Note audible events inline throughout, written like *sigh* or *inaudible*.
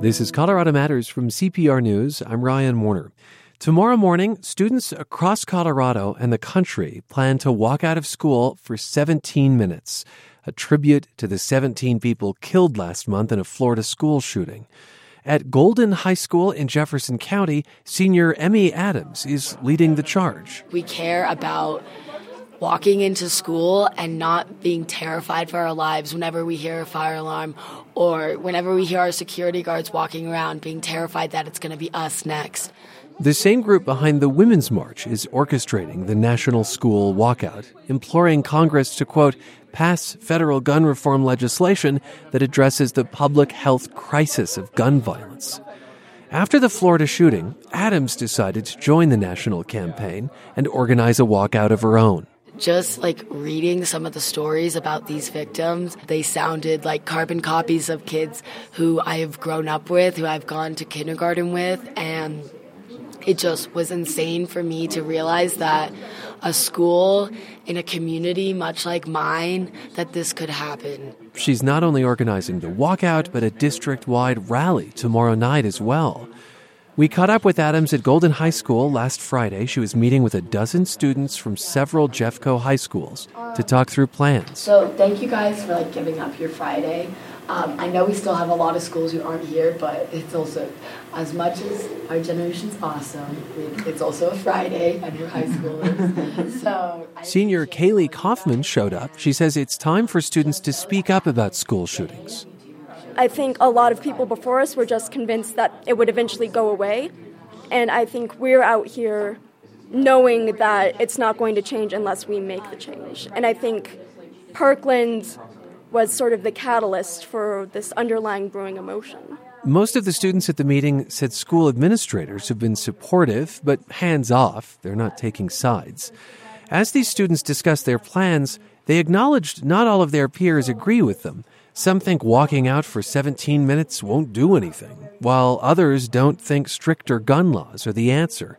This is Colorado Matters from CPR News. I'm Ryan Warner. Tomorrow morning, students across Colorado and the country plan to walk out of school for 17 minutes, a tribute to the 17 people killed last month in a Florida school shooting. At Golden High School in Jefferson County, senior Emmy Adams is leading the charge. We care about walking into school and not being terrified for our lives whenever we hear a fire alarm or whenever we hear our security guards walking around being terrified that it's going to be us next. The same group behind the Women's March is orchestrating the national school walkout, imploring Congress to, quote, pass federal gun reform legislation that addresses the public health crisis of gun violence. After the Florida shooting, Adams decided to join the national campaign and organize a walkout of her own just like reading some of the stories about these victims, they sounded like carbon copies of kids who I have grown up with, who I've gone to kindergarten with, and it just was insane for me to realize that a school in a community much like mine that this could happen. She's not only organizing the walkout but a district-wide rally tomorrow night as well. We caught up with Adams at Golden High School last Friday. She was meeting with a dozen students from several Jeffco high schools to talk through plans. So thank you guys for like giving up your Friday. Um, I know we still have a lot of schools who aren't here, but it's also as much as our generation's awesome. It's also a Friday, and we're high schoolers. *laughs* so senior Kaylee Kaufman showed up. She says it's time for students to speak up about school shootings. I think a lot of people before us were just convinced that it would eventually go away. And I think we're out here knowing that it's not going to change unless we make the change. And I think Parkland was sort of the catalyst for this underlying brewing emotion. Most of the students at the meeting said school administrators have been supportive, but hands off. They're not taking sides. As these students discussed their plans, they acknowledged not all of their peers agree with them. Some think walking out for 17 minutes won't do anything, while others don't think stricter gun laws are the answer.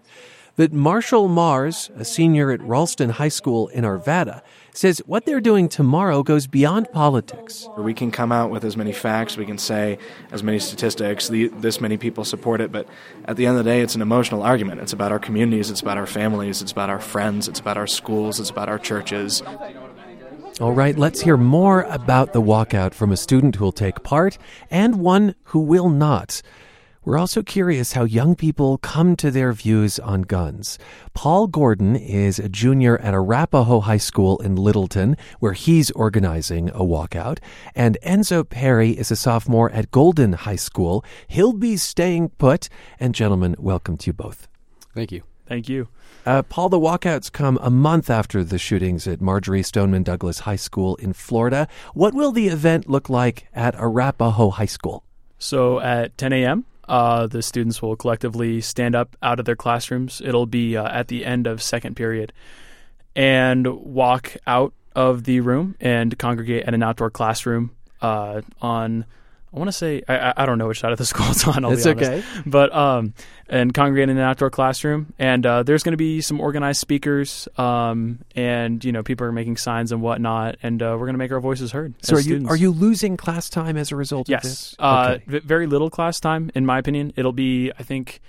But Marshall Mars, a senior at Ralston High School in Arvada, says what they're doing tomorrow goes beyond politics. We can come out with as many facts, we can say as many statistics, the, this many people support it, but at the end of the day, it's an emotional argument. It's about our communities, it's about our families, it's about our friends, it's about our schools, it's about our churches. All right, let's hear more about the walkout from a student who will take part and one who will not. We're also curious how young people come to their views on guns. Paul Gordon is a junior at Arapahoe High School in Littleton, where he's organizing a walkout. And Enzo Perry is a sophomore at Golden High School. He'll be staying put. And gentlemen, welcome to you both. Thank you. Thank you. Uh, Paul, the walkouts come a month after the shootings at Marjory Stoneman Douglas High School in Florida. What will the event look like at Arapahoe High School? So at 10 a.m., uh, the students will collectively stand up out of their classrooms. It'll be uh, at the end of second period and walk out of the room and congregate at an outdoor classroom uh, on I want to say I, I don't know which side of the *laughs* school it's on. I'll it's okay, but um, and congregate in an outdoor classroom, and uh, there's going to be some organized speakers, um, and you know people are making signs and whatnot, and uh, we're going to make our voices heard. So are students. you are you losing class time as a result yes. of this? Uh, okay. v- very little class time, in my opinion. It'll be I think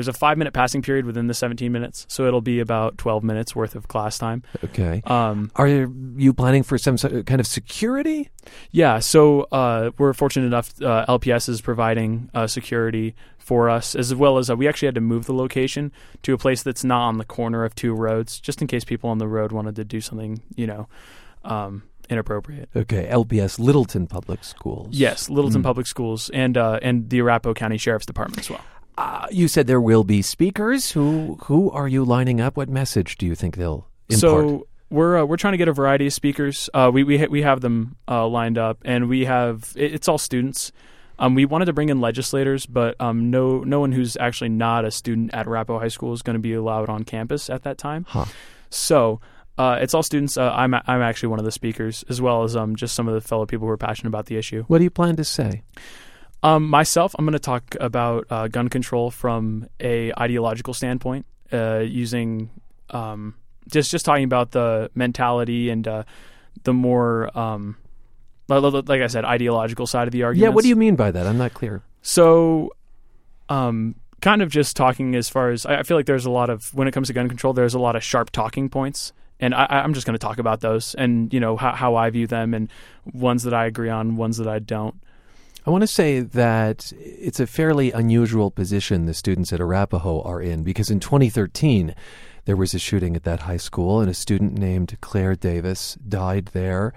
there's a five minute passing period within the 17 minutes, so it'll be about 12 minutes worth of class time. Okay. Um, Are you planning for some kind of security? Yeah, so uh, we're fortunate enough. Uh, LPS is providing uh, security for us, as well as uh, we actually had to move the location to a place that's not on the corner of two roads, just in case people on the road wanted to do something, you know. Um, inappropriate. Okay, LPS Littleton Public Schools. Yes, Littleton mm. Public Schools and uh, and the Arapahoe County Sheriff's Department as well. Uh, you said there will be speakers. Who who are you lining up? What message do you think they'll impart? So we're uh, we're trying to get a variety of speakers. Uh, we we ha- we have them uh, lined up, and we have it, it's all students. Um, we wanted to bring in legislators, but um, no no one who's actually not a student at Arapahoe High School is going to be allowed on campus at that time. Huh. So. Uh, it's all students. Uh, I'm I'm actually one of the speakers, as well as um, just some of the fellow people who are passionate about the issue. What do you plan to say? Um, myself, I'm going to talk about uh, gun control from a ideological standpoint, uh, using um, just just talking about the mentality and uh, the more, um, like I said, ideological side of the argument. Yeah, what do you mean by that? I'm not clear. So, um, kind of just talking as far as I I feel like there's a lot of when it comes to gun control, there's a lot of sharp talking points, and I, I'm just going to talk about those and you know how, how I view them and ones that I agree on, ones that I don't. I want to say that it's a fairly unusual position the students at Arapahoe are in because in 2013 there was a shooting at that high school and a student named Claire Davis died there.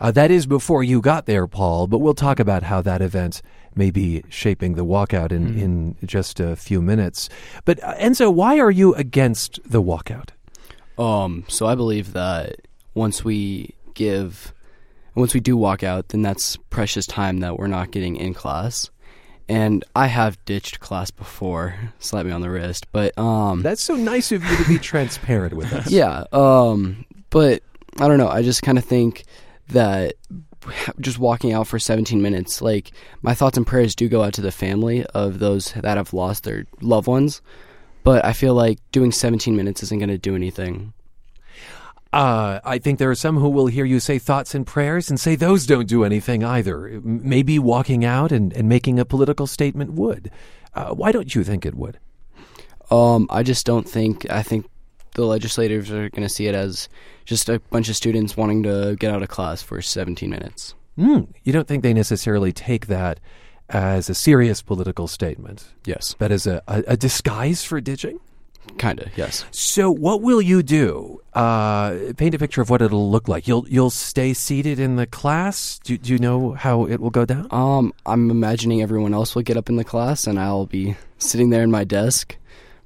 Uh, that is before you got there, Paul, but we'll talk about how that event may be shaping the walkout in, in just a few minutes. But uh, Enzo, why are you against the walkout? Um, so I believe that once we give, once we do walk out, then that's precious time that we're not getting in class. And I have ditched class before, slap me on the wrist, but um, That's so nice of you to be transparent with us. yeah. Um, but I don't know. I just kind of think that just walking out for 17 minutes, like my thoughts and prayers do go out to the family of those that have lost their loved ones. But I feel like doing 17 minutes isn't going to do anything. Uh, I think there are some who will hear you say thoughts and prayers and say those don't do anything either. Maybe walking out and, and making a political statement would. Uh, why don't you think it would? Um, I just don't think. I think the legislators are going to see it as just a bunch of students wanting to get out of class for 17 minutes. Mm, you don't think they necessarily take that as a serious political statement, Yes, but as a, a, a disguise for ditching? Kind of. Yes. So, what will you do? Uh, paint a picture of what it'll look like. You'll you'll stay seated in the class. Do, do you know how it will go down? Um, I'm imagining everyone else will get up in the class, and I'll be sitting there in my desk,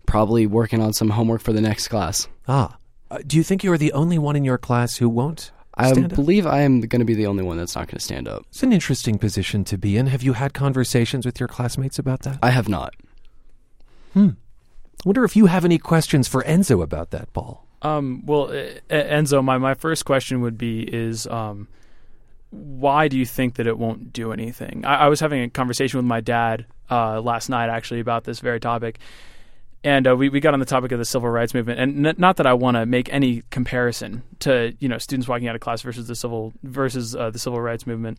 probably working on some homework for the next class. Ah, uh, do you think you're the only one in your class who won't I stand up? believe I am going to be the only one that's not going to stand up. It's an interesting position to be in. Have you had conversations with your classmates about that? I have not. I wonder if you have any questions for Enzo about that, Paul. Um, well, E- E- Enzo, my, my first question would be is um, why do you think that it won't do anything? I, I was having a conversation with my dad uh, last night actually about this very topic, and uh, we we got on the topic of the civil rights movement, and n- not that I want to make any comparison to you know students walking out of class versus the civil versus uh, the civil rights movement.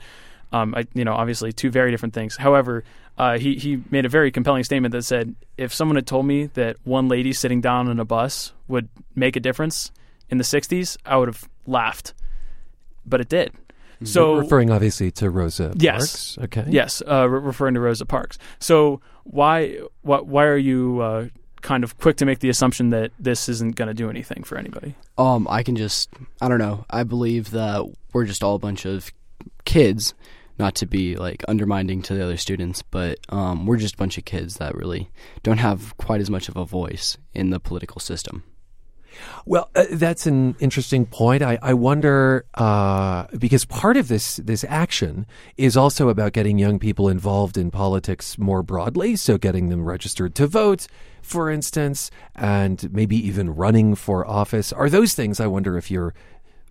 Um, I, you know, obviously two very different things. However, uh, he he made a very compelling statement that said, if someone had told me that one lady sitting down on a bus would make a difference in the '60s, I would have laughed, but it did. So referring obviously to Rosa Yes. Parks. Okay. Yes, uh, re- referring to Rosa Parks. So why why why are you uh, kind of quick to make the assumption that this isn't going to do anything for anybody? Um, I can just, I don't know. I believe that we're just all a bunch of kids, not to be like undermining to the other students, but um, we're just a bunch of kids that really don't have quite as much of a voice in the political system. Well, uh, that's an interesting point. I, I wonder uh, because part of this this action is also about getting young people involved in politics more broadly. So getting them registered to vote, for instance, and maybe even running for office. Are those things? I wonder if you're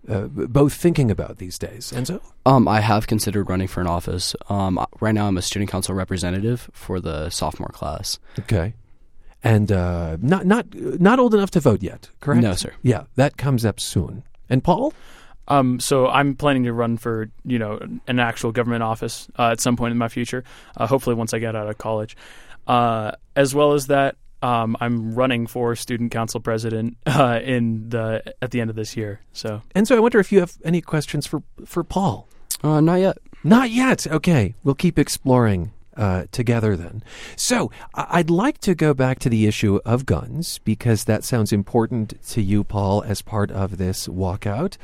uh, both thinking about these days, Enzo. Um, I have considered running for an office. Um, right now I'm a student council representative for the sophomore class. Okay. And uh, not not not old enough to vote yet, correct? No, sir. Yeah, that comes up soon. And Paul, Um, so I'm planning to run for you know an actual government office uh, at some point in my future. Uh, hopefully, once I get out of college. Uh, as well as that, um, I'm running for student council president *laughs* uh, in the at the end of this year. So, And so I wonder if you have any questions for for Paul. Uh, not yet. Not yet. Okay, we'll keep exploring uh, together then. So I- I'd like to go back to the issue of guns because that sounds important to you, Paul, as part of this walkout.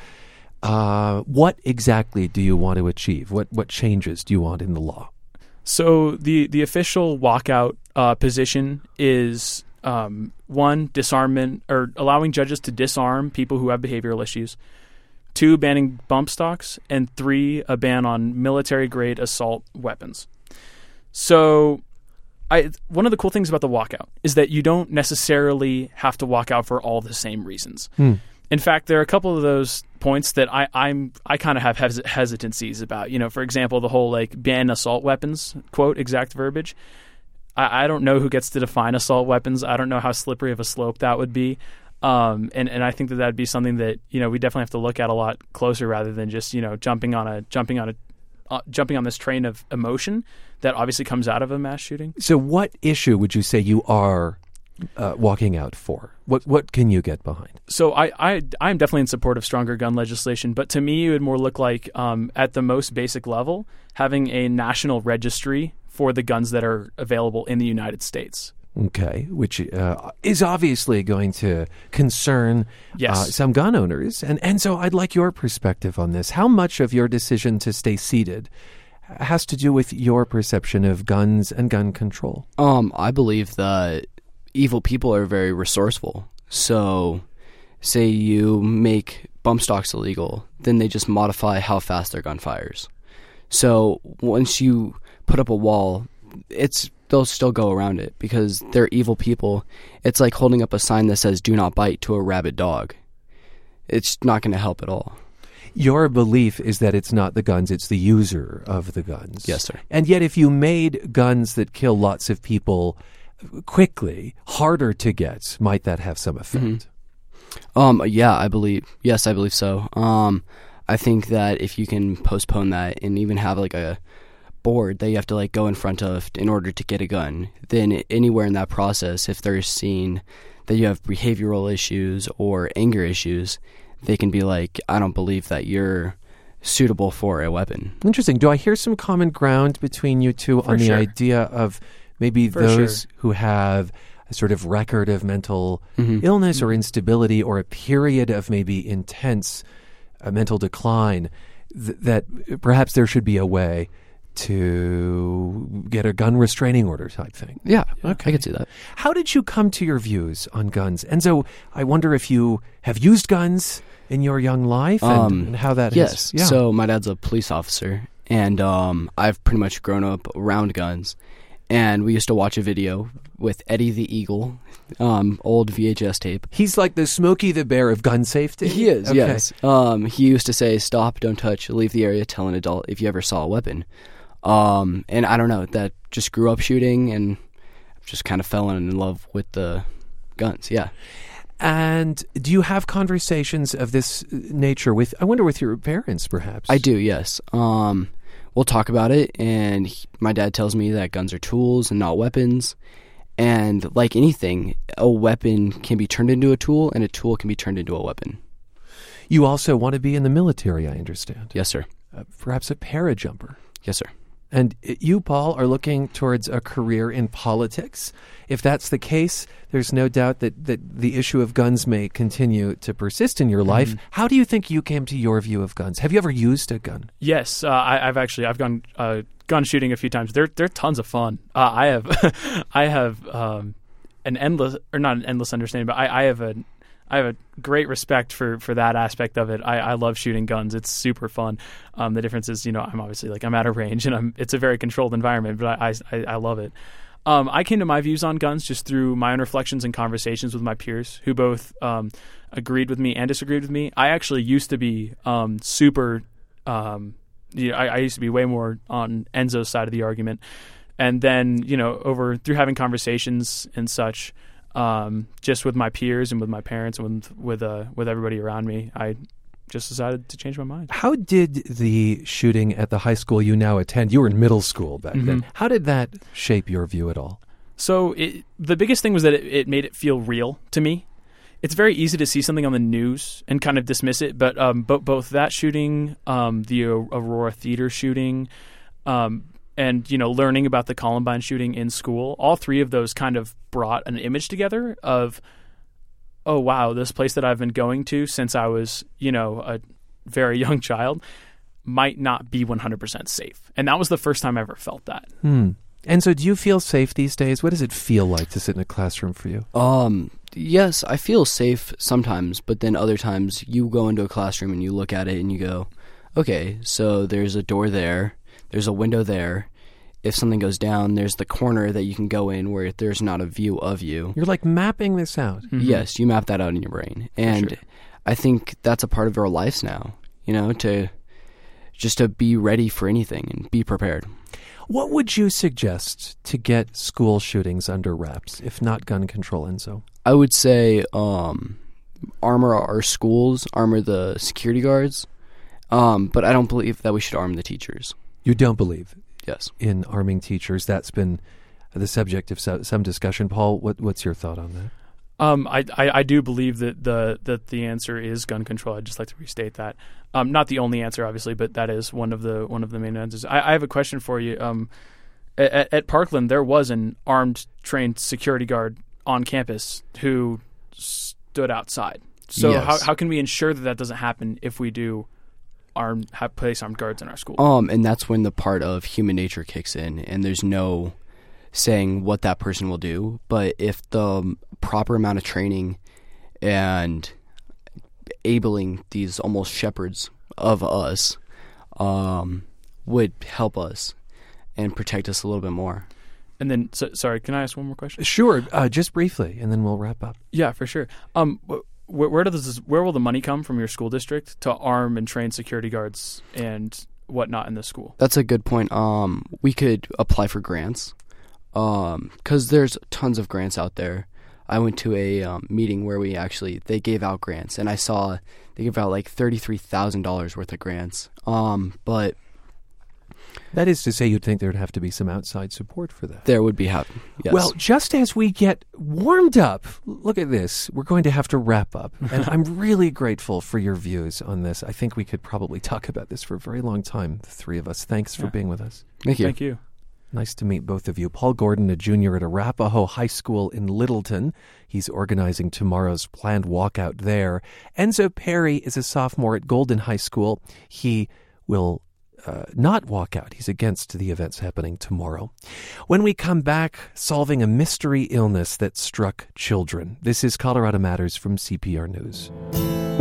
Uh, what exactly do you want to achieve? What what changes do you want in the law? So the the official walkout uh, position is um, one disarmament or allowing judges to disarm people who have behavioral issues. Two, banning bump stocks, and three, a ban on military grade assault weapons. So, I one of the cool things about the walkout is that you don't necessarily have to walk out for all the same reasons. In fact, there are a couple of those points that I, I'm I kind of have hes- hesitancies about. You know, for example, the whole like ban assault weapons quote exact verbiage. I, I don't know who gets to define assault weapons. I don't know how slippery of a slope that would be. Um, and, and I think that that'd be something that you know we definitely have to look at a lot closer rather than just you know jumping on a jumping on a uh, jumping on this train of emotion that obviously comes out of a mass shooting. So, what issue would you say you are uh, walking out for? What what can you get behind? So I, I I'm definitely in support of stronger gun legislation, but to me it would more look like um, at the most basic level having a national registry for the guns that are available in the United States. Okay, which uh, is obviously going to concern Yes. uh, some gun owners, and and so I'd like your perspective on this. How much of your decision to stay seated has to do with your perception of guns and gun control? Um, I believe that evil people are very resourceful. So, say you make bump stocks illegal, then they just modify how fast their gun fires. So once you put up a wall, it's they'll still go around it because they're evil people. It's like holding up a sign that says "Do not bite" to a rabid dog. It's not going to help at all. Your belief is that it's not the guns, it's the user of the guns. Yes, sir. And yet, if you made guns that kill lots of people quickly harder to get, might that have some effect? Um, yeah, I believe. Yes, I believe so. Um, I think that if you can postpone that and even have like a board that you have to like go in front of in order to get a gun, then anywhere in that process, if they're seeing that you have behavioral issues or anger issues, they can be like, I don't believe that you're suitable for a weapon. Interesting. Do I hear some common ground between you two on the sure. idea of maybe For those sure. who have a sort of record of mental Mhm. illness or instability or a period of maybe intense uh, mental decline, th- that perhaps there should be a way to get a gun restraining order type thing? Yeah, Okay. I could see that. How did you come to your views on guns? And so I wonder if you have used guns in your young life and, Um, and how that yes. has. Yeah. So my dad's a police officer, and um, I've pretty much grown up around guns. And we used to watch a video with Eddie the Eagle, um, old VHS tape. He's like the Smokey the Bear of gun safety. He is, Okay. yes. Um, he used to say, "Stop, don't touch, leave the area, tell an adult if you ever saw a weapon." Um, and I don't know, that just grew up shooting and just kind of fell in love with the guns. Yeah. And do you have conversations of this nature with? I wonder with your parents, perhaps. I do, yes. Um, we'll talk about it, and he, my dad tells me that guns are tools and not weapons. And like anything, a weapon can be turned into a tool, and a tool can be turned into a weapon. You also want to be in the military, I understand. Yes, sir. Uh, perhaps a parajumper. Yes, sir. And you, Paul, are looking towards a career in politics. If that's the case, there's no doubt that, that the issue of guns may continue to persist in your life. How do you think you came to your view of guns? Have you ever used a gun? Yes, uh, I, I've actually I've gone uh, gun shooting a few times. They're they're tons of fun. Uh, I have *laughs* I have um, an endless or not an endless understanding, but I, I have a I have a great respect for, for that aspect of it. I, I love shooting guns. It's super fun. Um, the difference is, you know, I'm obviously like I'm out of range and I'm it's a very controlled environment, but I I, I love it. Um, I came to my views on guns just through my own reflections and conversations with my peers, who both um, agreed with me and disagreed with me. I actually used to be um, super. Um, you know, I, I used to be way more on Enzo's side of the argument, and then you know, over through having conversations and such, um, just with my peers and with my parents and with with uh, with everybody around me, I just decided to change my mind. How did the shooting at the high school you now attend, you were in middle school back then, how did that shape your view at all? So it, the biggest thing was that it, it made it feel real to me. It's very easy to see something on the news and kind of dismiss it, but um, bo- both that shooting, um, the Aurora Theater shooting, um, and you know, learning about the Columbine shooting in school, all three of those kind of brought an image together of, oh wow, this place that I've been going to since I was, you know, a very *laughs* young child might not be 100% safe. And that was the first time I ever felt that. Hmm. And so, do you feel safe these days? What does it feel like to sit in a classroom for you? Um, yes, I feel safe sometimes, but then other times you go into a classroom and you look at it and you go, okay, so there's a door there, there's a window there. If something goes down, there's the corner that you can go in where there's not a view of you. You're like mapping this out. Yes, you map that out in your brain. And sure. I think that's a part of our lives now, you know, to just to be ready for anything and be prepared. What would you suggest to get school shootings under wraps, if not gun control, Enzo? I would say um, armor our schools, armor the security guards, um, but I don't believe that we should arm the teachers. You don't believe Yes. in arming teachers. That's been the subject of so, some discussion. Paul, what, what's your thought on that? Um, I, I, I do believe that the that the answer is gun control. I'd just like to restate that. Um, not the only answer, obviously, but that is one of the one of the main answers. I, I have a question for you. Um, at, at Parkland, there was an armed, trained security guard on campus who stood outside. So Yes. how how can we ensure that that doesn't happen if we do arm have place armed guards in our school? Um, and that's when the part of human nature kicks in, and there's no saying what that person will do. But if the um, proper amount of training and abling these almost shepherds of us um, would help us and protect us a little bit more. And then, so, sorry, can I ask one more question? Sure, uh, just briefly, and then we'll wrap up. Yeah, for sure. Um, wh- where, where does this, where will the money come from your school district to arm and train security guards and whatnot in the school? That's a good point. Um, we could apply for grants, um, because there's tons of grants out there. I went to a um, meeting where we actually they gave out grants, and I saw they gave out like thirty three thousand dollars worth of grants. Um, but That is to say, you'd think there'd have to be some outside support for that. there would be help. Yes. Well, just as we get warmed up, look at this. We're going to have to wrap up. *laughs* And I'm really grateful for your views on this. I think we could probably talk about this for a very long time, the three of us. Thanks for Yeah. being with us. thank you. Thank you. Nice to meet both of you. Paul Gordon, a junior at Arapahoe High School in Littleton. He's organizing tomorrow's planned walkout there. Enzo Perry is a sophomore at Golden High School. He will uh, not walk out. He's against the events happening tomorrow. When we come back, solving a mystery illness that struck children. This is Colorado Matters from CPR News.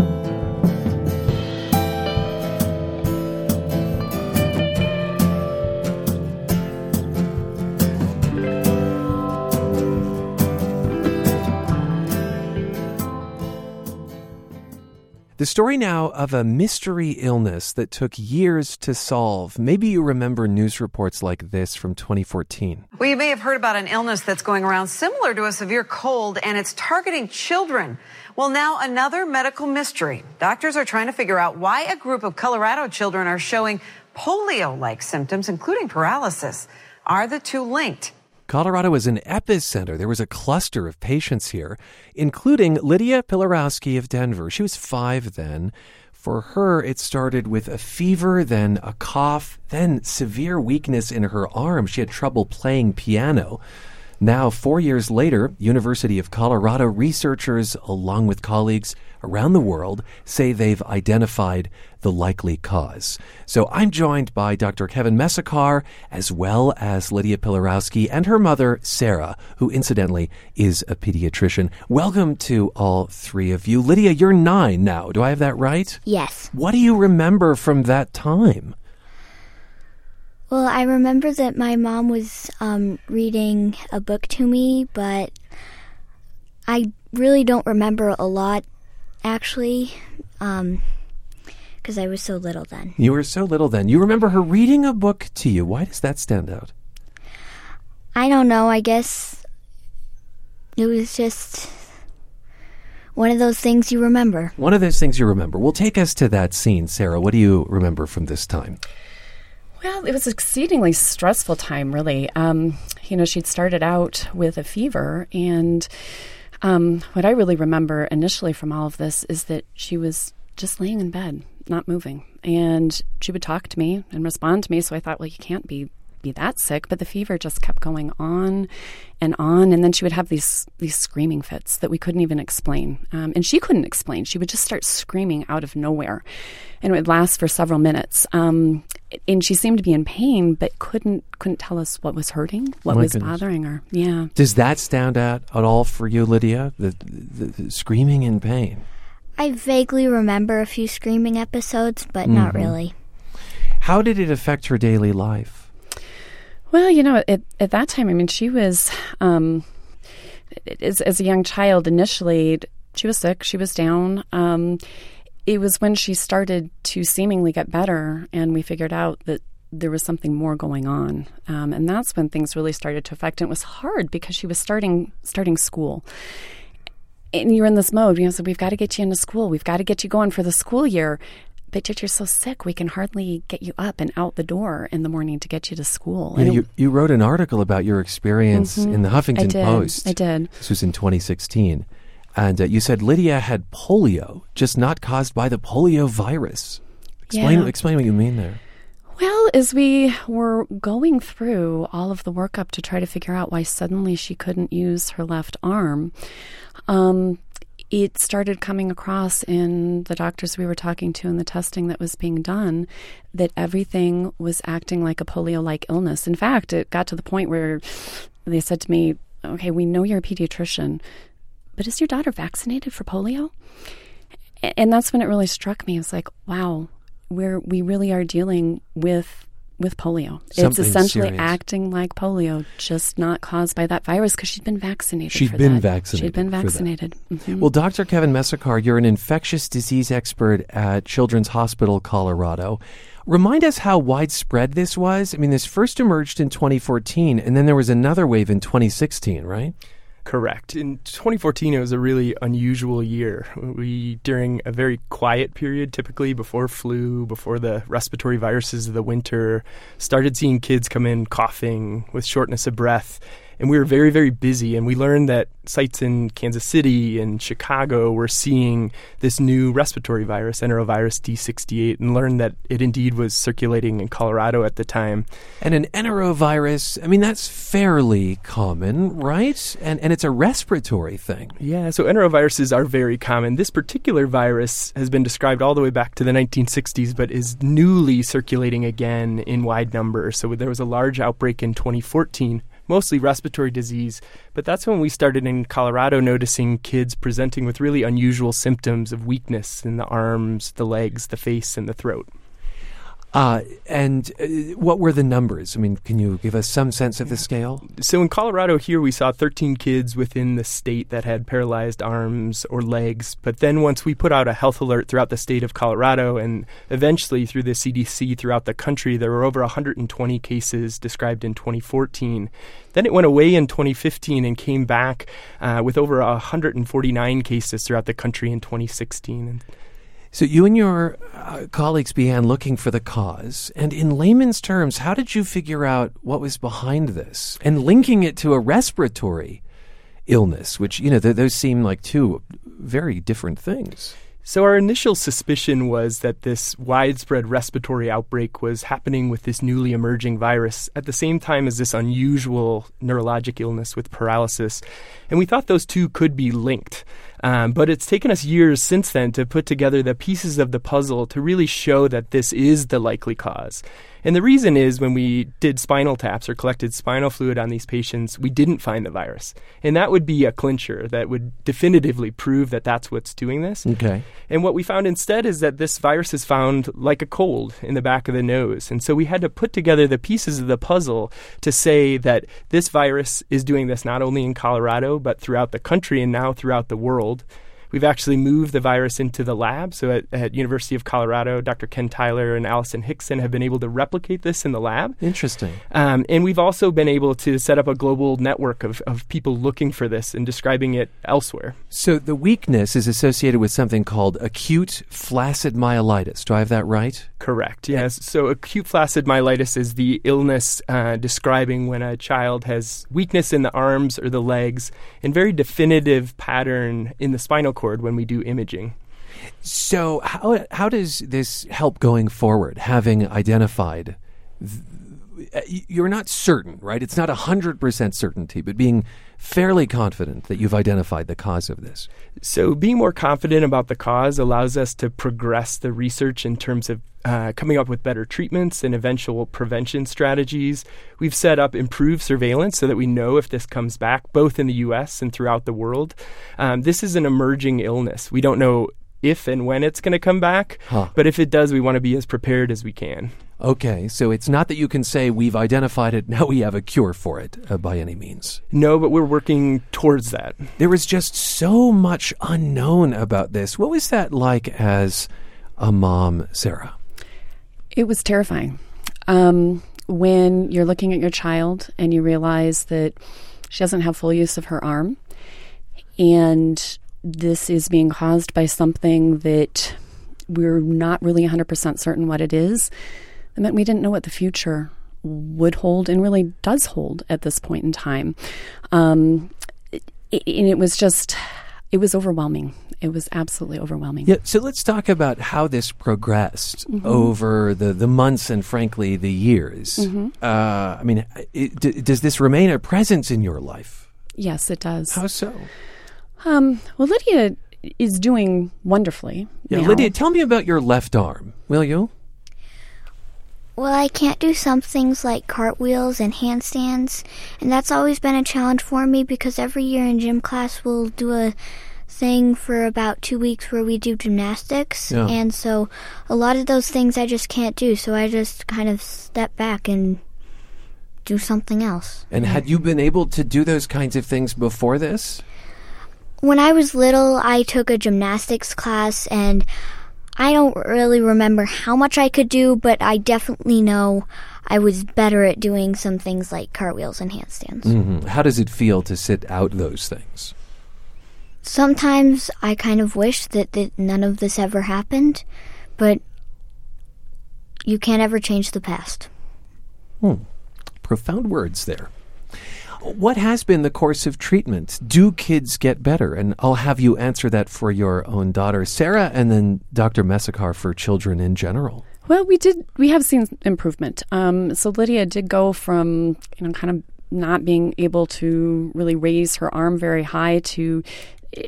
The story now of a mystery illness that took years to solve. Maybe you remember news reports like this from 2014. Well, you may have heard about an illness that's going around similar to a severe cold, and it's targeting children. Well, now another medical mystery. Doctors are trying to figure out why a group of Colorado children are showing polio like symptoms, including paralysis. Are the two linked? Colorado is an epicenter. There was a cluster of patients here, including Lydia Pilarowski of Denver. She was five then. For her, it started with a fever, then a cough, then severe weakness in her arm. She had trouble playing piano. Now, four years later, University of Colorado researchers, along with colleagues around the world, say they've identified the likely cause. So I'm joined by Dr. Kevin Messacar, as well as Lydia Pilarowski and her mother, Sarah, who incidentally is a pediatrician. Welcome to all three of you. Lydia, you're nine now. Do I have that right? Yes. What do you remember from that time? Well, I remember that my mom was um, reading a book to me, but I really don't remember a lot, actually, um, because I was so little then. You were so little then. You remember her reading a book to you. Why does that stand out? I don't know. I guess it was just one of those things you remember. One of those things you remember. Well, take us to that scene, Sarah. What do you remember from this time? Well, it was an exceedingly stressful time, really. Um, you know, she'd started out with a fever, and um, what I really remember initially from all of this is that she was just laying in bed, not moving, and she would talk to me and respond to me. So I thought, well, you can't be be that sick, but the fever just kept going on and on, and then she would have these these screaming fits that we couldn't even explain, um, and she couldn't explain. She would just start screaming out of nowhere, and it would last for several minutes. Um, and she seemed to be in pain, but couldn't couldn't tell us what was hurting, what My was goodness. bothering her. Yeah. Does that stand out at all for you, Lydia? The, the, the screaming in pain. I vaguely remember a few screaming episodes, but not really. How did it affect her daily life? Well, you know, at, at that time, I mean, she was, um, as, as a young child, initially, she was sick, she was down. Um, it was when she started to seemingly get better, and we figured out that there was something more going on, um, and that's when things really started to affect. And it was hard because she was starting starting school, and you're in this mode. You know, so we've got to get you into school, we've got to get you going for the school year. but yet you're so sick, we can hardly get you up and out the door in the morning to get you to school. Yeah, And you, you wrote an article about your experience Mhm. in the Huffington I did. Post. I did. This was in 2016. And uh, you said Lydia had polio, just not caused by the polio virus. Explain, Yeah. explain what you mean there. Well, as we were going through all of the workup to try to figure out why suddenly she couldn't use her left arm, um, it started coming across in the doctors we were talking to and the testing that was being done that everything was acting like a polio like illness. In fact, it got to the point where they said to me, Okay, we know you're a pediatrician, but is your daughter vaccinated for polio? And that's when it really struck me. It's like, wow, we're we really are dealing with with polio. Something it's essentially serious. acting like polio, just not caused by that virus because she'd been vaccinated. She'd been that. vaccinated She'd been vaccinated. Mhm. Well, Dr. Kevin Messacar, you're an infectious disease expert at Children's Hospital Colorado. Remind us how widespread this was. I mean, this first emerged in 2014, and then there was another wave in 2016, right? Correct. In 2014, it was a really unusual year. We, during a very quiet period, typically before flu, before the respiratory viruses of the winter, started seeing kids come in coughing with shortness of breath. And we were very, very busy. And we learned that sites in Kansas City and Chicago were seeing this new respiratory virus, enterovirus D68, and learned that it indeed was circulating in Colorado at the time. And an enterovirus, I mean, that's fairly common, right? And, and it's a respiratory thing. Yeah, so enteroviruses are very common. This particular virus has been described all the way back to the 1960s, but is newly circulating again in wide numbers. So there was a large outbreak in 2014, mostly respiratory disease, but that's when we started in Colorado noticing kids presenting with really unusual symptoms of weakness in the arms, the legs, the face, and the throat. Uh, and uh, what were the numbers? I mean, can you give us some sense of the scale? So in Colorado here we saw 13 kids within the state that had paralyzed arms or legs. But then once we put out a health alert throughout the state of Colorado and eventually through the CDC throughout the country, there were over 120 cases described in 2014. Then it went away in 2015 and came back uh, with over 149 cases throughout the country in 2016. So you and your uh, colleagues began looking for the cause, and in layman's terms, how did you figure out what was behind this and linking it to a respiratory illness, which you know th- those seem like two very different things. So, our initial suspicion was that this widespread respiratory outbreak was happening with this newly emerging virus at the same time as this unusual neurologic illness with paralysis. And we thought those two could be linked. Um, but it's taken us years since then to put together the pieces of the puzzle to really show that this is the likely cause. And the reason is when we did spinal taps or collected spinal fluid on these patients, we didn't find the virus. And that would be a clincher that would definitively prove that that's what's doing this. Okay. And what we found instead is that this virus is found like a cold in the back of the nose. And so we had to put together the pieces of the puzzle to say that this virus is doing this not only in Colorado, but throughout the country and now throughout the world. We've actually moved the virus into the lab. So at, at University of Colorado, Dr. Ken Tyler and Alison Hixon have been able to replicate this in the lab. Interesting. Um, and we've also been able to set up a global network of, of people looking for this and describing it elsewhere. So the weakness is associated with something called acute flaccid myelitis. Do I have that right? Correct. Yes. So acute flaccid myelitis is the illness uh, describing when a child has weakness in the arms or the legs, and very definitive pattern in the spinal cord when we do imaging. So how how does this help going forward? Having identified, th- you're not certain, right? It's not hundred percent certainty, but being fairly confident that you've identified the cause of this. So, being more confident about the cause allows us to progress the research in terms of uh, coming up with better treatments and eventual prevention strategies. We've set up improved surveillance so that we know if this comes back, both in the US and throughout the world. Um, this is an emerging illness. We don't know if and when it's going to come back, Huh. but if it does, we want to be as prepared as we can. Okay, so it's not that you can say we've identified it, *laughs* now we have a cure for it uh, by any means. No, but we're working towards that. There was just so much unknown about this. What was that like as a mom, Sarah? It was terrifying. Um, when you're looking at your child and you realize that she doesn't have full use of her arm, and this is being caused by something that we're not really 100% certain what it is, it meant we didn't know what the future would hold and really does hold at this point in time. Um, and it was just, it was overwhelming. It was absolutely overwhelming. Yeah, so let's talk about how this progressed mm-hmm. over the, the months and, frankly, the years. Mm-hmm. Uh, I mean, it, d- does this remain a presence in your life? Yes, it does. How so? Um, well, Lydia is doing wonderfully. Yeah, now. Lydia, tell me about your left arm, will you? Well, I can't do some things like cartwheels and handstands, and that's always been a challenge for me because every year in gym class we'll do a thing for about two weeks where we do gymnastics, yeah. and so a lot of those things I just can't do, so I just kind of step back and do something else. And had you been able to do those kinds of things before this? When I was little, I took a gymnastics class and I don't really remember how much I could do, but I definitely know I was better at doing some things like cartwheels and handstands. Mm-hmm. How does it feel to sit out those things? Sometimes I kind of wish that, that none of this ever happened, but you can't ever change the past. Hmm. Profound words there. What has been the course of treatment? Do kids get better? And I'll have you answer that for your own daughter, Sarah, and then Dr. Messacar for children in general. Well, we did. We have seen improvement. Um, so Lydia did go from you know kind of not being able to really raise her arm very high to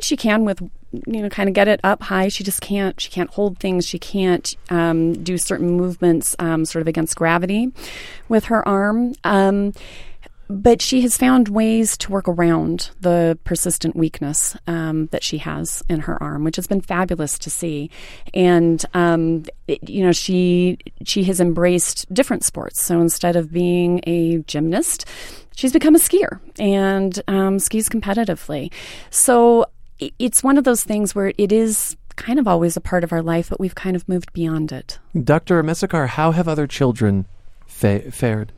she can with you know kind of get it up high she just can't she can't hold things she can't um, do certain movements um, sort of against gravity with her arm um, but she has found ways to work around the persistent weakness um, that she has in her arm, which has been fabulous to see. And um, it, you know, she she has embraced different sports. So instead of being a gymnast, she's become a skier and um, skis competitively. So it's one of those things where it is kind of always a part of our life, but we've kind of moved beyond it. Dr. Messacar, how have other children fa- fared?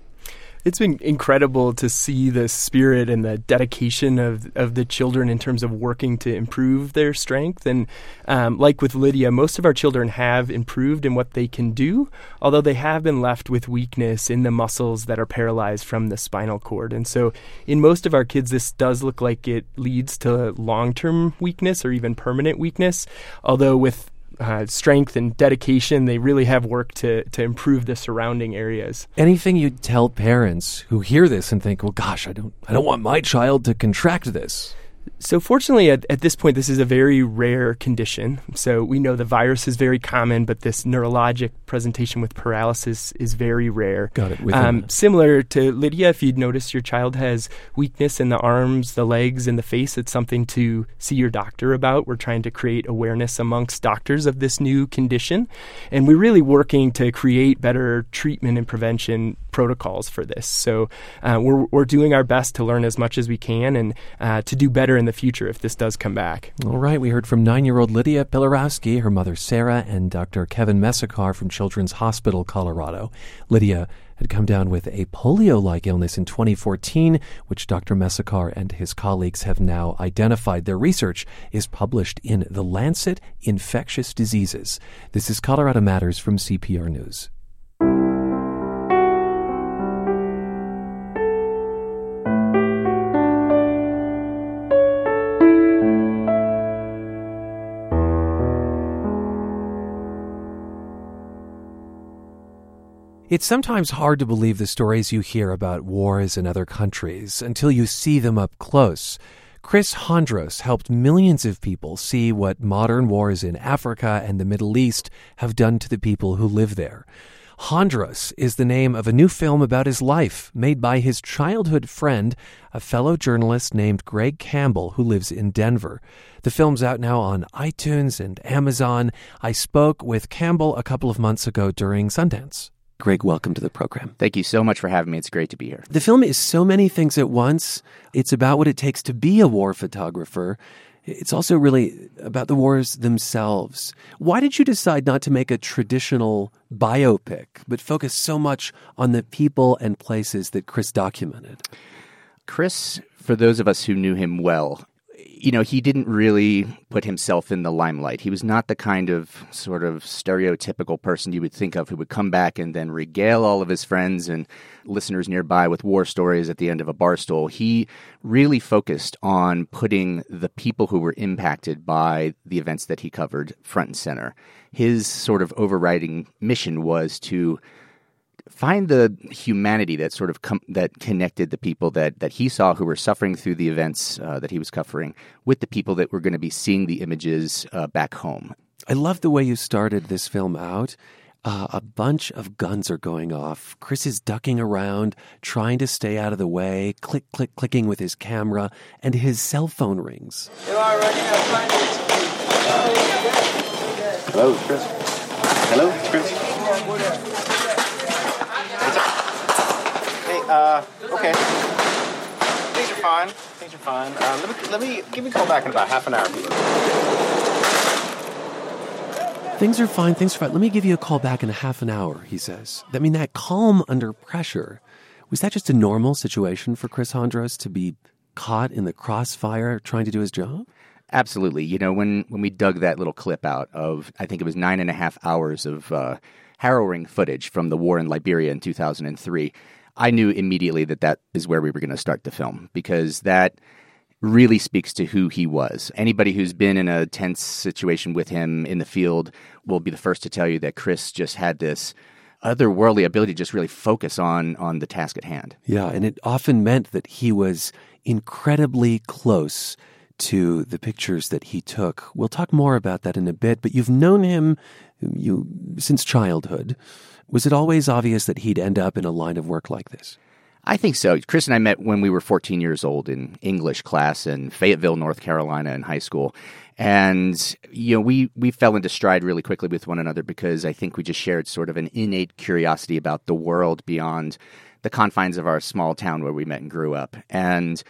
It's been incredible to see the spirit and the dedication of, of the children in terms of working to improve their strength. And um, like with Lydia, most of our children have improved in what they can do, although they have been left with weakness in the muscles that are paralyzed from the spinal cord. And so, in most of our kids, this does look like it leads to long term weakness or even permanent weakness. Although, with uh, strength and dedication. They really have worked to to improve the surrounding areas. Anything you'd tell parents who hear this and think, "Well, gosh, I don't, I don't want my child to contract this." So, fortunately, at, at, this point, this is a very rare condition. So, we know the virus is very common, but this neurologic presentation with paralysis is very rare. Got it. Um, similar to Lydia, if you'd notice your child has weakness in the arms, the legs, and the face, it's something to see your doctor about. We're trying to create awareness amongst doctors of this new condition. And we're really working to create better treatment and prevention protocols for this. So, uh, we're, we're doing our best to learn as much as we can and uh, to do better in the future if this does come back. All right. We heard from nine year old Lydia Pilarowski, her mother Sarah, and Dr. Kevin Messacar from Children's Hospital, Colorado. Lydia had come down with a polio like illness in 2014, which Dr. Messacar and his colleagues have now identified. Their research is published in The Lancet Infectious Diseases. This is Colorado Matters from CPR News. It's sometimes hard to believe the stories you hear about wars in other countries until you see them up close. Chris Hondros helped millions of people see what modern wars in Africa and the Middle East have done to the people who live there. Hondros is the name of a new film about his life, made by his childhood friend, a fellow journalist named Greg Campbell, who lives in Denver. The film's out now on iTunes and Amazon. I spoke with Campbell a couple of months ago during Sundance. Greg, welcome to the program. Thank you so much for having me. It's great to be here. The film is so many things at once. It's about what it takes to be a war photographer. It's also really about the wars themselves. Why did you decide not to make a traditional biopic, but focus so much on the people and places that Chris documented? Chris, for those of us who knew him well, you know, he didn't really put himself in the limelight. He was not the kind of sort of stereotypical person you would think of who would come back and then regale all of his friends and listeners nearby with war stories at the end of a bar stool. He really focused on putting the people who were impacted by the events that he covered front and center. His sort of overriding mission was to find the humanity that sort of com- that connected the people that that he saw who were suffering through the events uh, that he was covering with the people that were going to be seeing the images uh, back home. I love the way you started this film out. Uh, a bunch of guns are going off. Chris is ducking around, trying to stay out of the way, click, click, clicking with his camera, and his cell phone rings. Hello, Chris. Hello, Chris. Uh, okay. Things are fine. Things are fine. Uh, let me let me give me a call back in about half an hour. Things are fine, things are fine. Let me give you a call back in a half an hour, he says. I mean, that calm under pressure. Was that just a normal situation for Chris Hondros to be caught in the crossfire trying to do his job? Absolutely. You know, when, when we dug that little clip out of, I think it was nine and a half hours of uh, harrowing footage from the war in Liberia in 2003, I knew immediately that that is where we were going to start the film because that really speaks to who he was. Anybody who's been in a tense situation with him in the field will be the first to tell you that Chris just had this otherworldly ability to just really focus on on the task at hand. Yeah, and it often meant that he was incredibly close to the pictures that he took. We'll talk more about that in a bit, but you've known him you since childhood. Was it always obvious that he'd end up in a line of work like this? I think so. Chris and I met when we were 14 years old in English class in Fayetteville, North Carolina, in high school. And you know, we we fell into stride really quickly with one another because I think we just shared sort of an innate curiosity about the world beyond the confines of our small town where we met and grew up. And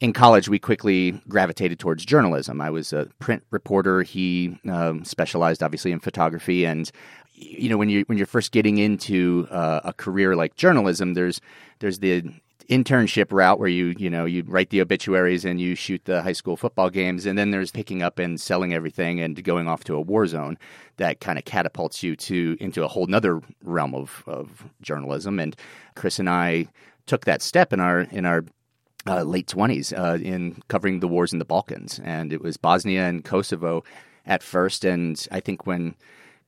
in college, we quickly gravitated towards journalism. I was a print reporter. He um, specialized, obviously, in photography. And you know, when you when you're first getting into uh, a career like journalism, there's there's the internship route where you you know you write the obituaries and you shoot the high school football games and then there's picking up and selling everything and going off to a war zone that kind of catapults you to into a whole nother realm of, of journalism and chris and i took that step in our in our uh, late 20s uh, in covering the wars in the balkans and it was bosnia and kosovo at first and i think when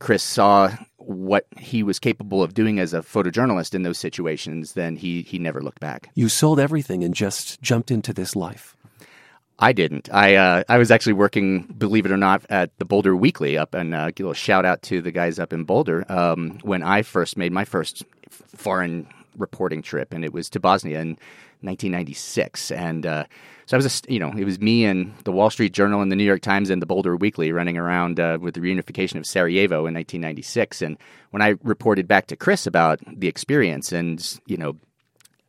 Chris saw what he was capable of doing as a photojournalist in those situations, then he he never looked back. You sold everything and just jumped into this life. I didn't. I uh, I was actually working, believe it or not, at the Boulder Weekly up, and uh, give a little shout out to the guys up in Boulder um, when I first made my first foreign reporting trip, and it was to Bosnia in 1996, and uh, so I was, a, you know, it was me and the Wall Street Journal and the New York Times and the Boulder Weekly running around uh, with the reunification of Sarajevo in 1996. And when I reported back to Chris about the experience and, you know,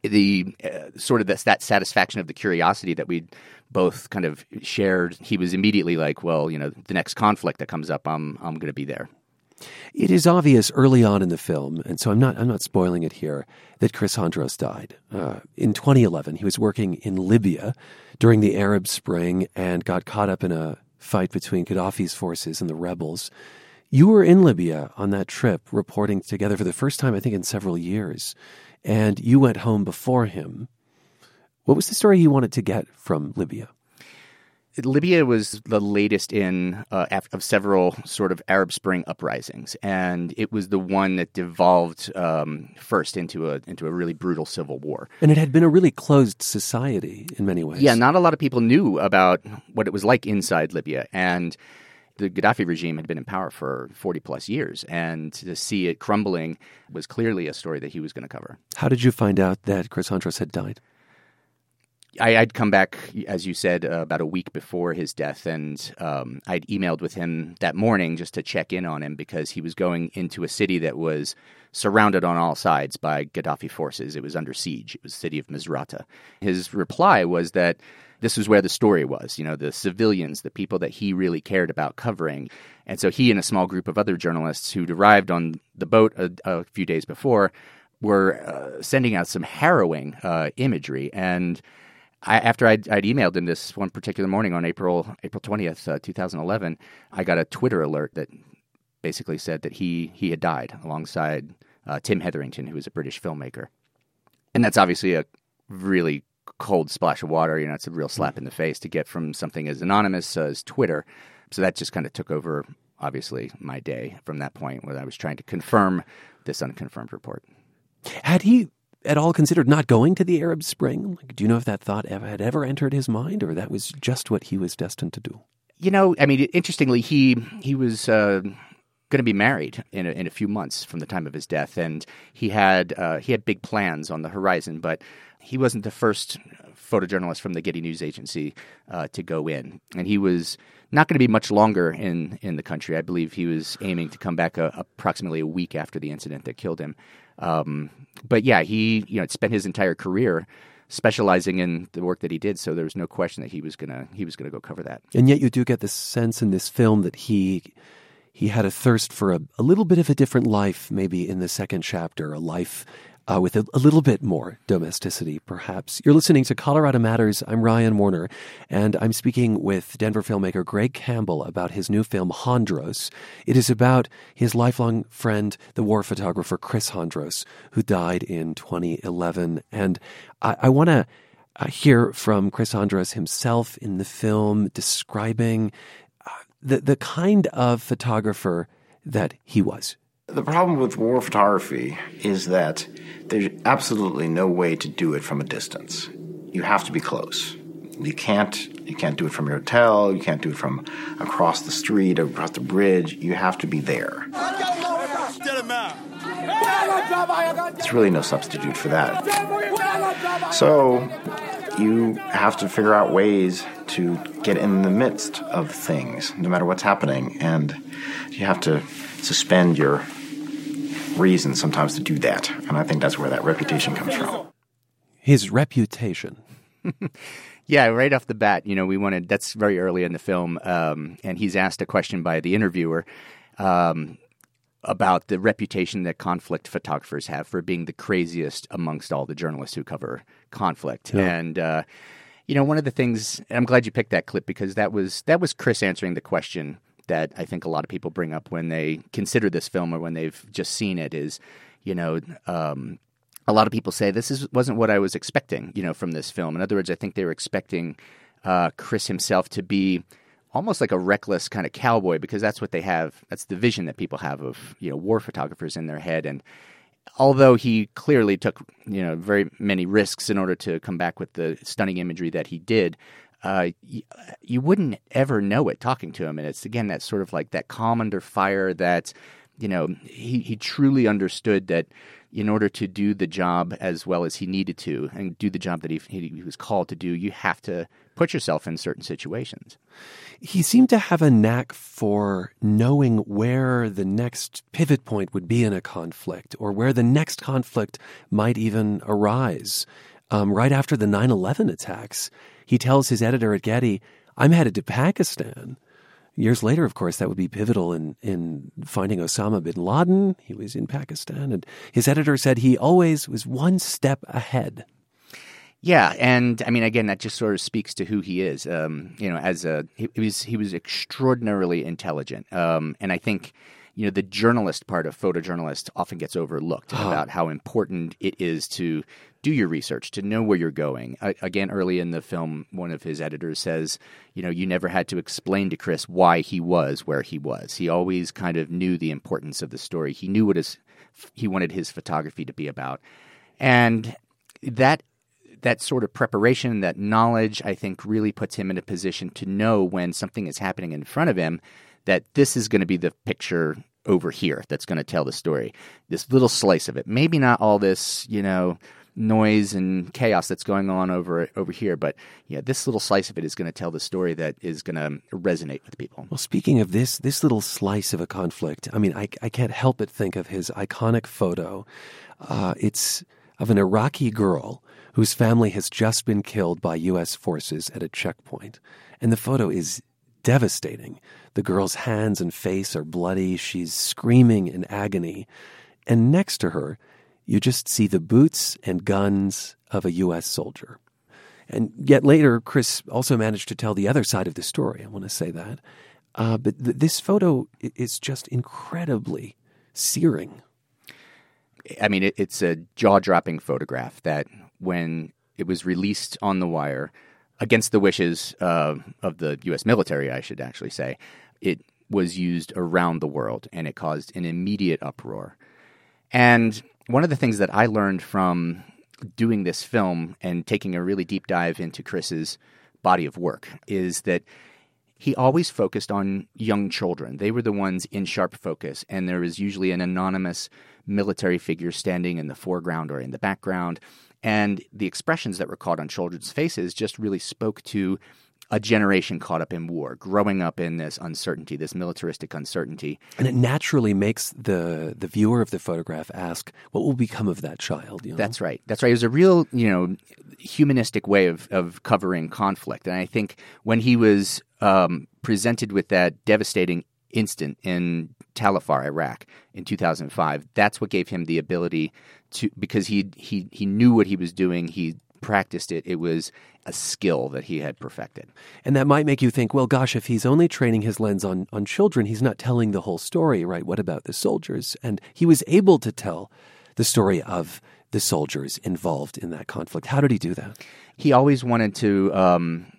the uh, sort of that satisfaction of the curiosity that we both kind of shared, he was immediately like, well, you know, the next conflict that comes up, I'm, I'm going to be there. It is obvious early on in the film, and so I'm not I'm not spoiling it here, that Chris Hondros died. Uh, in 2011, he was working in Libya during the Arab Spring and got caught up in a fight between Gaddafi's forces and the rebels. You were in Libya on that trip, reporting together for the first time, I think, in several years, and you went home before him. What was the story you wanted to get from Libya? Libya was the latest in uh, of several sort of Arab Spring uprisings, and it was the one that devolved um, first into a into a really brutal civil war. And it had been a really closed society in many ways. Yeah, not a lot of people knew about what it was like inside Libya, and the Gaddafi regime had been in power for 40 plus years, and to see it crumbling was clearly a story that he was going to cover. How did you find out that Chris Hondros had died? I, would come back, as you said, uh, about a week before his death, and um, I'd emailed with him that morning just to check in on him because he was going into a city that was surrounded on all sides by Gaddafi forces. It was under siege. It was the city of Misrata. His reply was that this was where the story was, you know, the civilians, the people that he really cared about covering. And so he and a small group of other journalists who'd arrived on the boat a, a few days before were uh, sending out some harrowing uh, imagery. And I, after I'd, I'd, emailed him this one particular morning on April April twentieth, uh, two thousand eleven, I got a Twitter alert that basically said that he he had died alongside uh, Tim Hetherington, who was a British filmmaker, and that's obviously a really cold splash of water. You know, it's a real slap in the face to get from something as anonymous as Twitter. So that just kind of took over, obviously, my day from that point, where I was trying to confirm this unconfirmed report. Had he at all considered not going to the Arab Spring? Like, do you know if that thought ever, had ever entered his mind, or that was just what he was destined to do? You know, I mean, interestingly, he he was. Uh, going to be married in a, in a few months from the time of his death, and he had uh, he had big plans on the horizon. But he wasn't the first photojournalist from the Getty News Agency uh, to go in, and he was not going to be much longer in in the country. I believe he was aiming to come back a, uh, approximately a week after the incident that killed him. Um, but yeah, he you know spent his entire career specializing in the work that he did, so there was no question that he was gonna he was gonna go cover that. And yet, you do get the sense in this film that he he had a thirst for a, a little bit of a different life, maybe in the second chapter, a life uh, with a, a, little bit more domesticity, perhaps. You're listening to Colorado Matters. I'm Ryan Warner, and I'm speaking with Denver filmmaker Greg Campbell about his new film, Hondros. It is about his lifelong friend, the war photographer Chris Hondros, who died in 2011. And I, I want to uh, hear from Chris Hondros himself in the film, describing uh, the, the kind of photographer that he was. The problem with war photography is that there's absolutely no way to do it from a distance. You have to be close. You can't you can't do it from your hotel, you can't do it from across the street across the bridge. You have to be there. There's really no substitute for that. So you have to figure out ways to get in the midst of things, no matter what's happening, and you have to suspend your reason sometimes to do that. And I think that's where that reputation comes from. His reputation. *laughs* yeah, right off the bat, you know, we wanted that's very early in the film. Um, and he's asked a question by the interviewer. Um, about the reputation that conflict photographers have for being the craziest amongst all the journalists who cover conflict. Yeah. And uh, you know, one of the things I'm glad you picked that clip because that was that was Chris answering the question that I think a lot of people bring up when they consider this film or when they've just seen it is, you know, um, a lot of people say this is wasn't what I was expecting, you know, from this film. In other words, I think they were expecting uh, Chris himself to be almost like a reckless kind of cowboy because that's what they have. That's the vision that people have of you know war photographers in their head. And although he clearly took you know very many risks in order to come back with the stunning imagery that he did, uh, you, you wouldn't ever know it talking to him. And it's again that sort of like that calm under fire that you know he he truly understood that in order to do the job as well as he needed to and do the job that he, he was called to do, you have to put yourself in certain situations. He seemed to have a knack for knowing where the next pivot point would be in a conflict or where the next conflict might even arise. Um, right after the 9 11 attacks, he tells his editor at Getty, I'm headed to Pakistan. Years later, of course, that would be pivotal in, in finding Osama bin Laden. He was in Pakistan, and his editor said he always was one step ahead. Yeah, and I mean, again, that just sort of speaks to who he is. Um, you know, as a he, he, was he was extraordinarily intelligent, um, and I think you know the journalist part of photojournalist often gets overlooked oh. about how important it is to do your research to know where you're going. I, again, early in the film, one of his editors says, you know, you never had to explain to Chris why he was where he was. He always kind of knew the importance of the story. He knew what his he wanted his photography to be about, and that that sort of preparation, that knowledge, I think, really puts him in a position to know when something is happening in front of him that this is going to be the picture over here that's going to tell the story. This little slice of it. Maybe not all this, you know, noise and chaos that's going on over over here, but yeah, this little slice of it is going to tell the story that is going to resonate with people. Well, speaking of this this little slice of a conflict, I mean, I I can't help but think of his iconic photo. Uh, it's of an Iraqi girl whose family has just been killed by U.S. forces at a checkpoint, and the photo is devastating. The girl's hands and face are bloody. She's screaming in agony. And next to her, you just see the boots and guns of a U.S. soldier. And yet later, Chris also managed to tell the other side of the story. I want to say that. Uh, but th- this photo is just incredibly searing. I mean, it, it's a jaw dropping photograph that when it was released on the wire, against the wishes uh, of the U.S. military, I should actually say, it was used around the world and it caused an immediate uproar. And one of the things that I learned from doing this film and taking a really deep dive into Chris's body of work is that he always focused on young children. They were the ones in sharp focus, and there was usually an anonymous military figure standing in the foreground or in the background. And the expressions that were caught on children's faces just really spoke to a generation caught up in war, growing up in this uncertainty, this militaristic uncertainty. And it naturally makes the the viewer of the photograph ask, what will become of that child? You know? That's right. That's right. It was a real, you know, humanistic way of, of covering conflict. And I think when he was um, presented with that devastating instant in Tal Afar, Iraq, in 2005, that's what gave him the ability to, because he he he knew what he was doing. He practiced it. It was a skill that he had perfected. And that might make you think, well, gosh, if he's only training his lens on, on children, he's not telling the whole story, right? What about the soldiers? And he was able to tell the story of the soldiers involved in that conflict. How did he do that? He always wanted to um,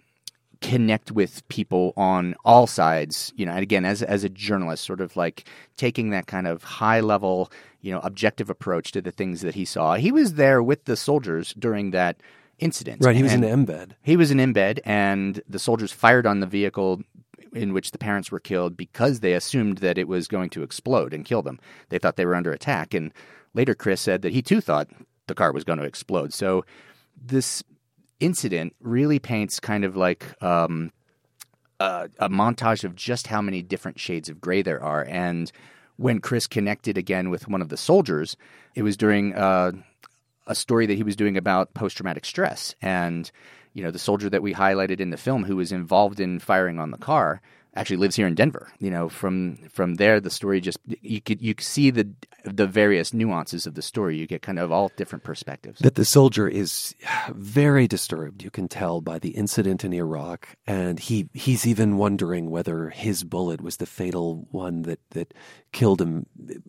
connect with people on all sides. You know, and again, as as a journalist, sort of like taking that kind of high level, you know, objective approach to the things that he saw. He was there with the soldiers during that incident. Right, he was in the embed. He was in embed, and the soldiers fired on the vehicle in which the parents were killed because they assumed that it was going to explode and kill them. They thought they were under attack, and later Chris said that he too thought the car was going to explode. So this incident really paints kind of like um, a, a montage of just how many different shades of gray there are. And when Chris connected again with one of the soldiers, it was during uh, a story that he was doing about post traumatic stress. And, you know, the soldier that we highlighted in the film who was involved in firing on the car actually lives here in Denver. You know, from from there, the story just you could you see the the various nuances of the story. You get kind of all different perspectives. That the soldier is very disturbed. You can tell by the incident in Iraq, and he he's even wondering whether his bullet was the fatal one that that killed him,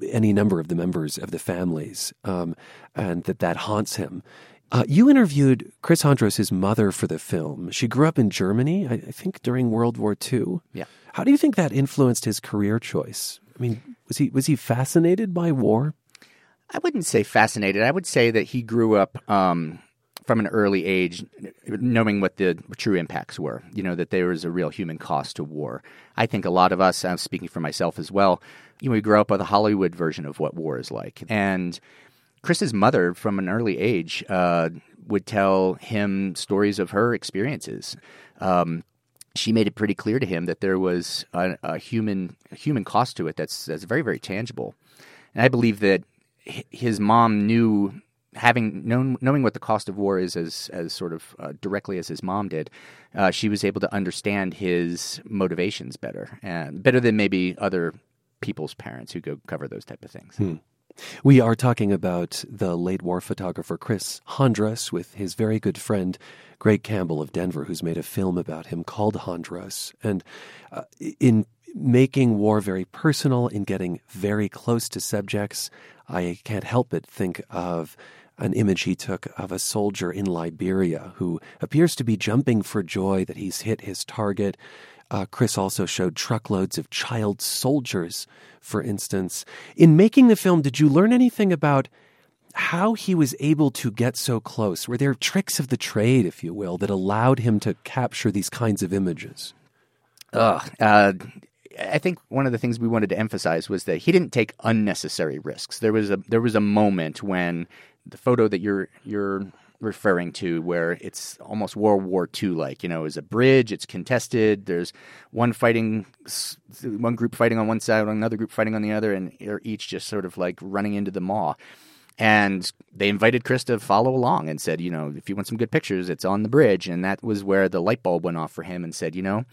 any number of the members of the families, um, and that that haunts him. Uh, you interviewed Chris Hondros' mother for the film. She grew up in Germany, I, I think, during World War II. Yeah. How do you think that influenced his career choice? I mean, was he was he fascinated by war? I wouldn't say fascinated. I would say that he grew up um, from an early age knowing what the true impacts were. You know that there was a real human cost to war. I think a lot of us, I'm speaking for myself as well. You know, we grow up with a Hollywood version of what war is like, and Chris's mother, from an early age, uh, would tell him stories of her experiences. Um, she made it pretty clear to him that there was a, a, human a human cost to it that's that's very very tangible, and I believe that his mom knew having known knowing what the cost of war is as as sort of uh, directly as his mom did, uh, she was able to understand his motivations better and better than maybe other people's parents who go cover those type of things. Hmm. We are talking about the late war photographer Chris Hondros with his very good friend Greg Campbell of Denver, who's made a film about him called Hondros. And uh, in making war very personal, in getting very close to subjects, I can't help but think of an image he took of a soldier in Liberia who appears to be jumping for joy that he's hit his target. Uh, Chris also showed truckloads of child soldiers, for instance. In making the film, did you learn anything about how he was able to get so close? Were there tricks of the trade, if you will, that allowed him to capture these kinds of images? Ugh. Uh, I think one of the things we wanted to emphasize was that he didn't take unnecessary risks. There was a there was a moment when the photo that you're you're referring to, where it's almost World War II like. You know, it's a bridge, it's contested. There's one fighting, one group fighting on one side, another group fighting on the other, and they're each just sort of like running into the maw. And they invited Chris to follow along and said, you know, if you want some good pictures, it's on the bridge. And that was where the light bulb went off for him and said, you know,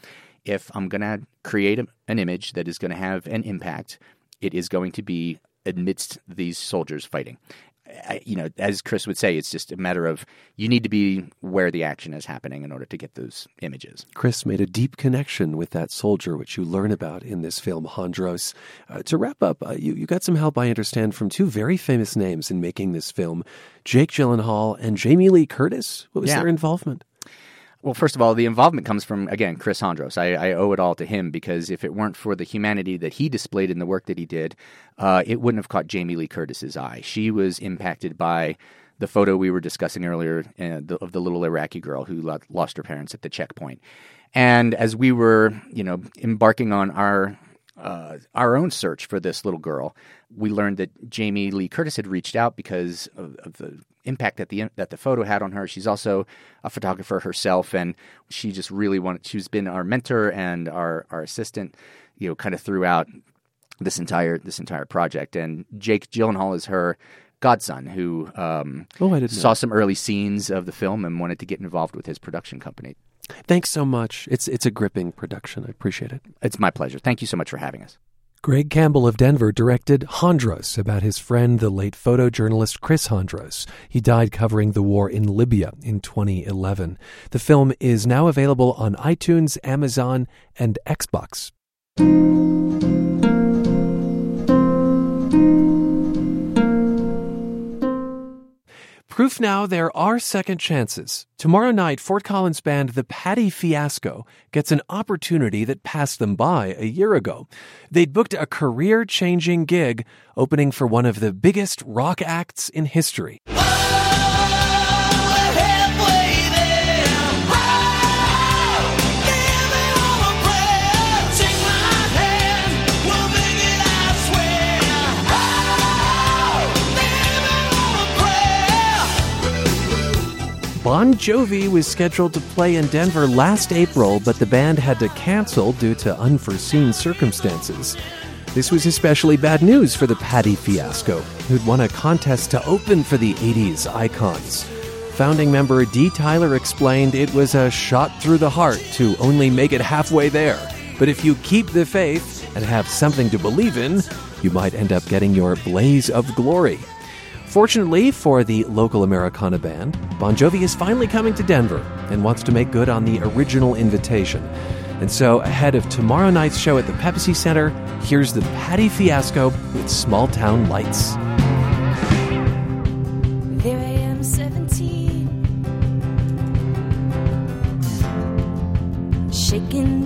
if I'm going to create a, an image that is going to have an impact, it is going to be amidst these soldiers fighting you know, as Chris would say, it's just a matter of you need to be where the action is happening in order to get those images. Chris made a deep connection with that soldier, which you learn about in this film, Hondros. Uh, to wrap up, uh, you, you got some help, I understand, from two very famous names in making this film Jake Gyllenhaal and Jamie Lee Curtis. What was Yeah. their involvement? Well, first of all, the involvement comes from, again, Chris Hondros. I, I owe it all to him because if it weren't for the humanity that he displayed in the work that he did, uh, it wouldn't have caught Jamie Lee Curtis's eye. She was impacted by the photo we were discussing earlier uh, the, of the little Iraqi girl who lo- lost her parents at the checkpoint. And as we were, you know, embarking on our uh, our own search for this little girl, we learned that Jamie Lee Curtis had reached out because of, of the impact that the that the photo had on her. She's also a photographer herself, and she just really wanted. She's been our mentor and our our assistant, you know, kind of throughout this entire this entire project. And Jake Gyllenhaal is her godson, who um, Oh, I didn't know. saw some early scenes of the film and wanted to get involved with his production company. Thanks so much. It's it's a gripping production. I appreciate it. It's my pleasure. Thank you so much for having us. Greg Campbell of Denver directed Hondros about his friend, the late photojournalist Chris Hondros. He died covering the war in Libya in 2011. The film is now available on iTunes, Amazon, and Xbox. Proof now there are second chances. Tomorrow night, Fort Collins band The Patti Fiasco gets an opportunity that passed them by a year ago. They'd booked a career changing gig opening for one of the biggest rock acts in history. Bon Jovi was scheduled to play in Denver last April, but the band had to cancel due to unforeseen circumstances. This was especially bad news for the Patti Fiasco, who'd won a contest to open for the 80s icons. Founding member Dee Tyler explained it was a shot through the heart to only make it halfway there. But if you keep the faith and have something to believe in, you might end up getting your blaze of glory. Fortunately for the local Americana band, Bon Jovi is finally coming to Denver and wants to make good on the original invitation. And so, ahead of tomorrow night's show at the Pepsi Center, here's the Patti Fiasco with Small Town Lights. There I am, 17. Shaking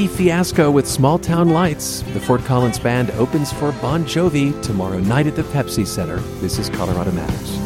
The Patti Fiasco with Small Town Lights. The Fort Collins Band opens for Bon Jovi tomorrow night at the Pepsi Center. This is Colorado Matters.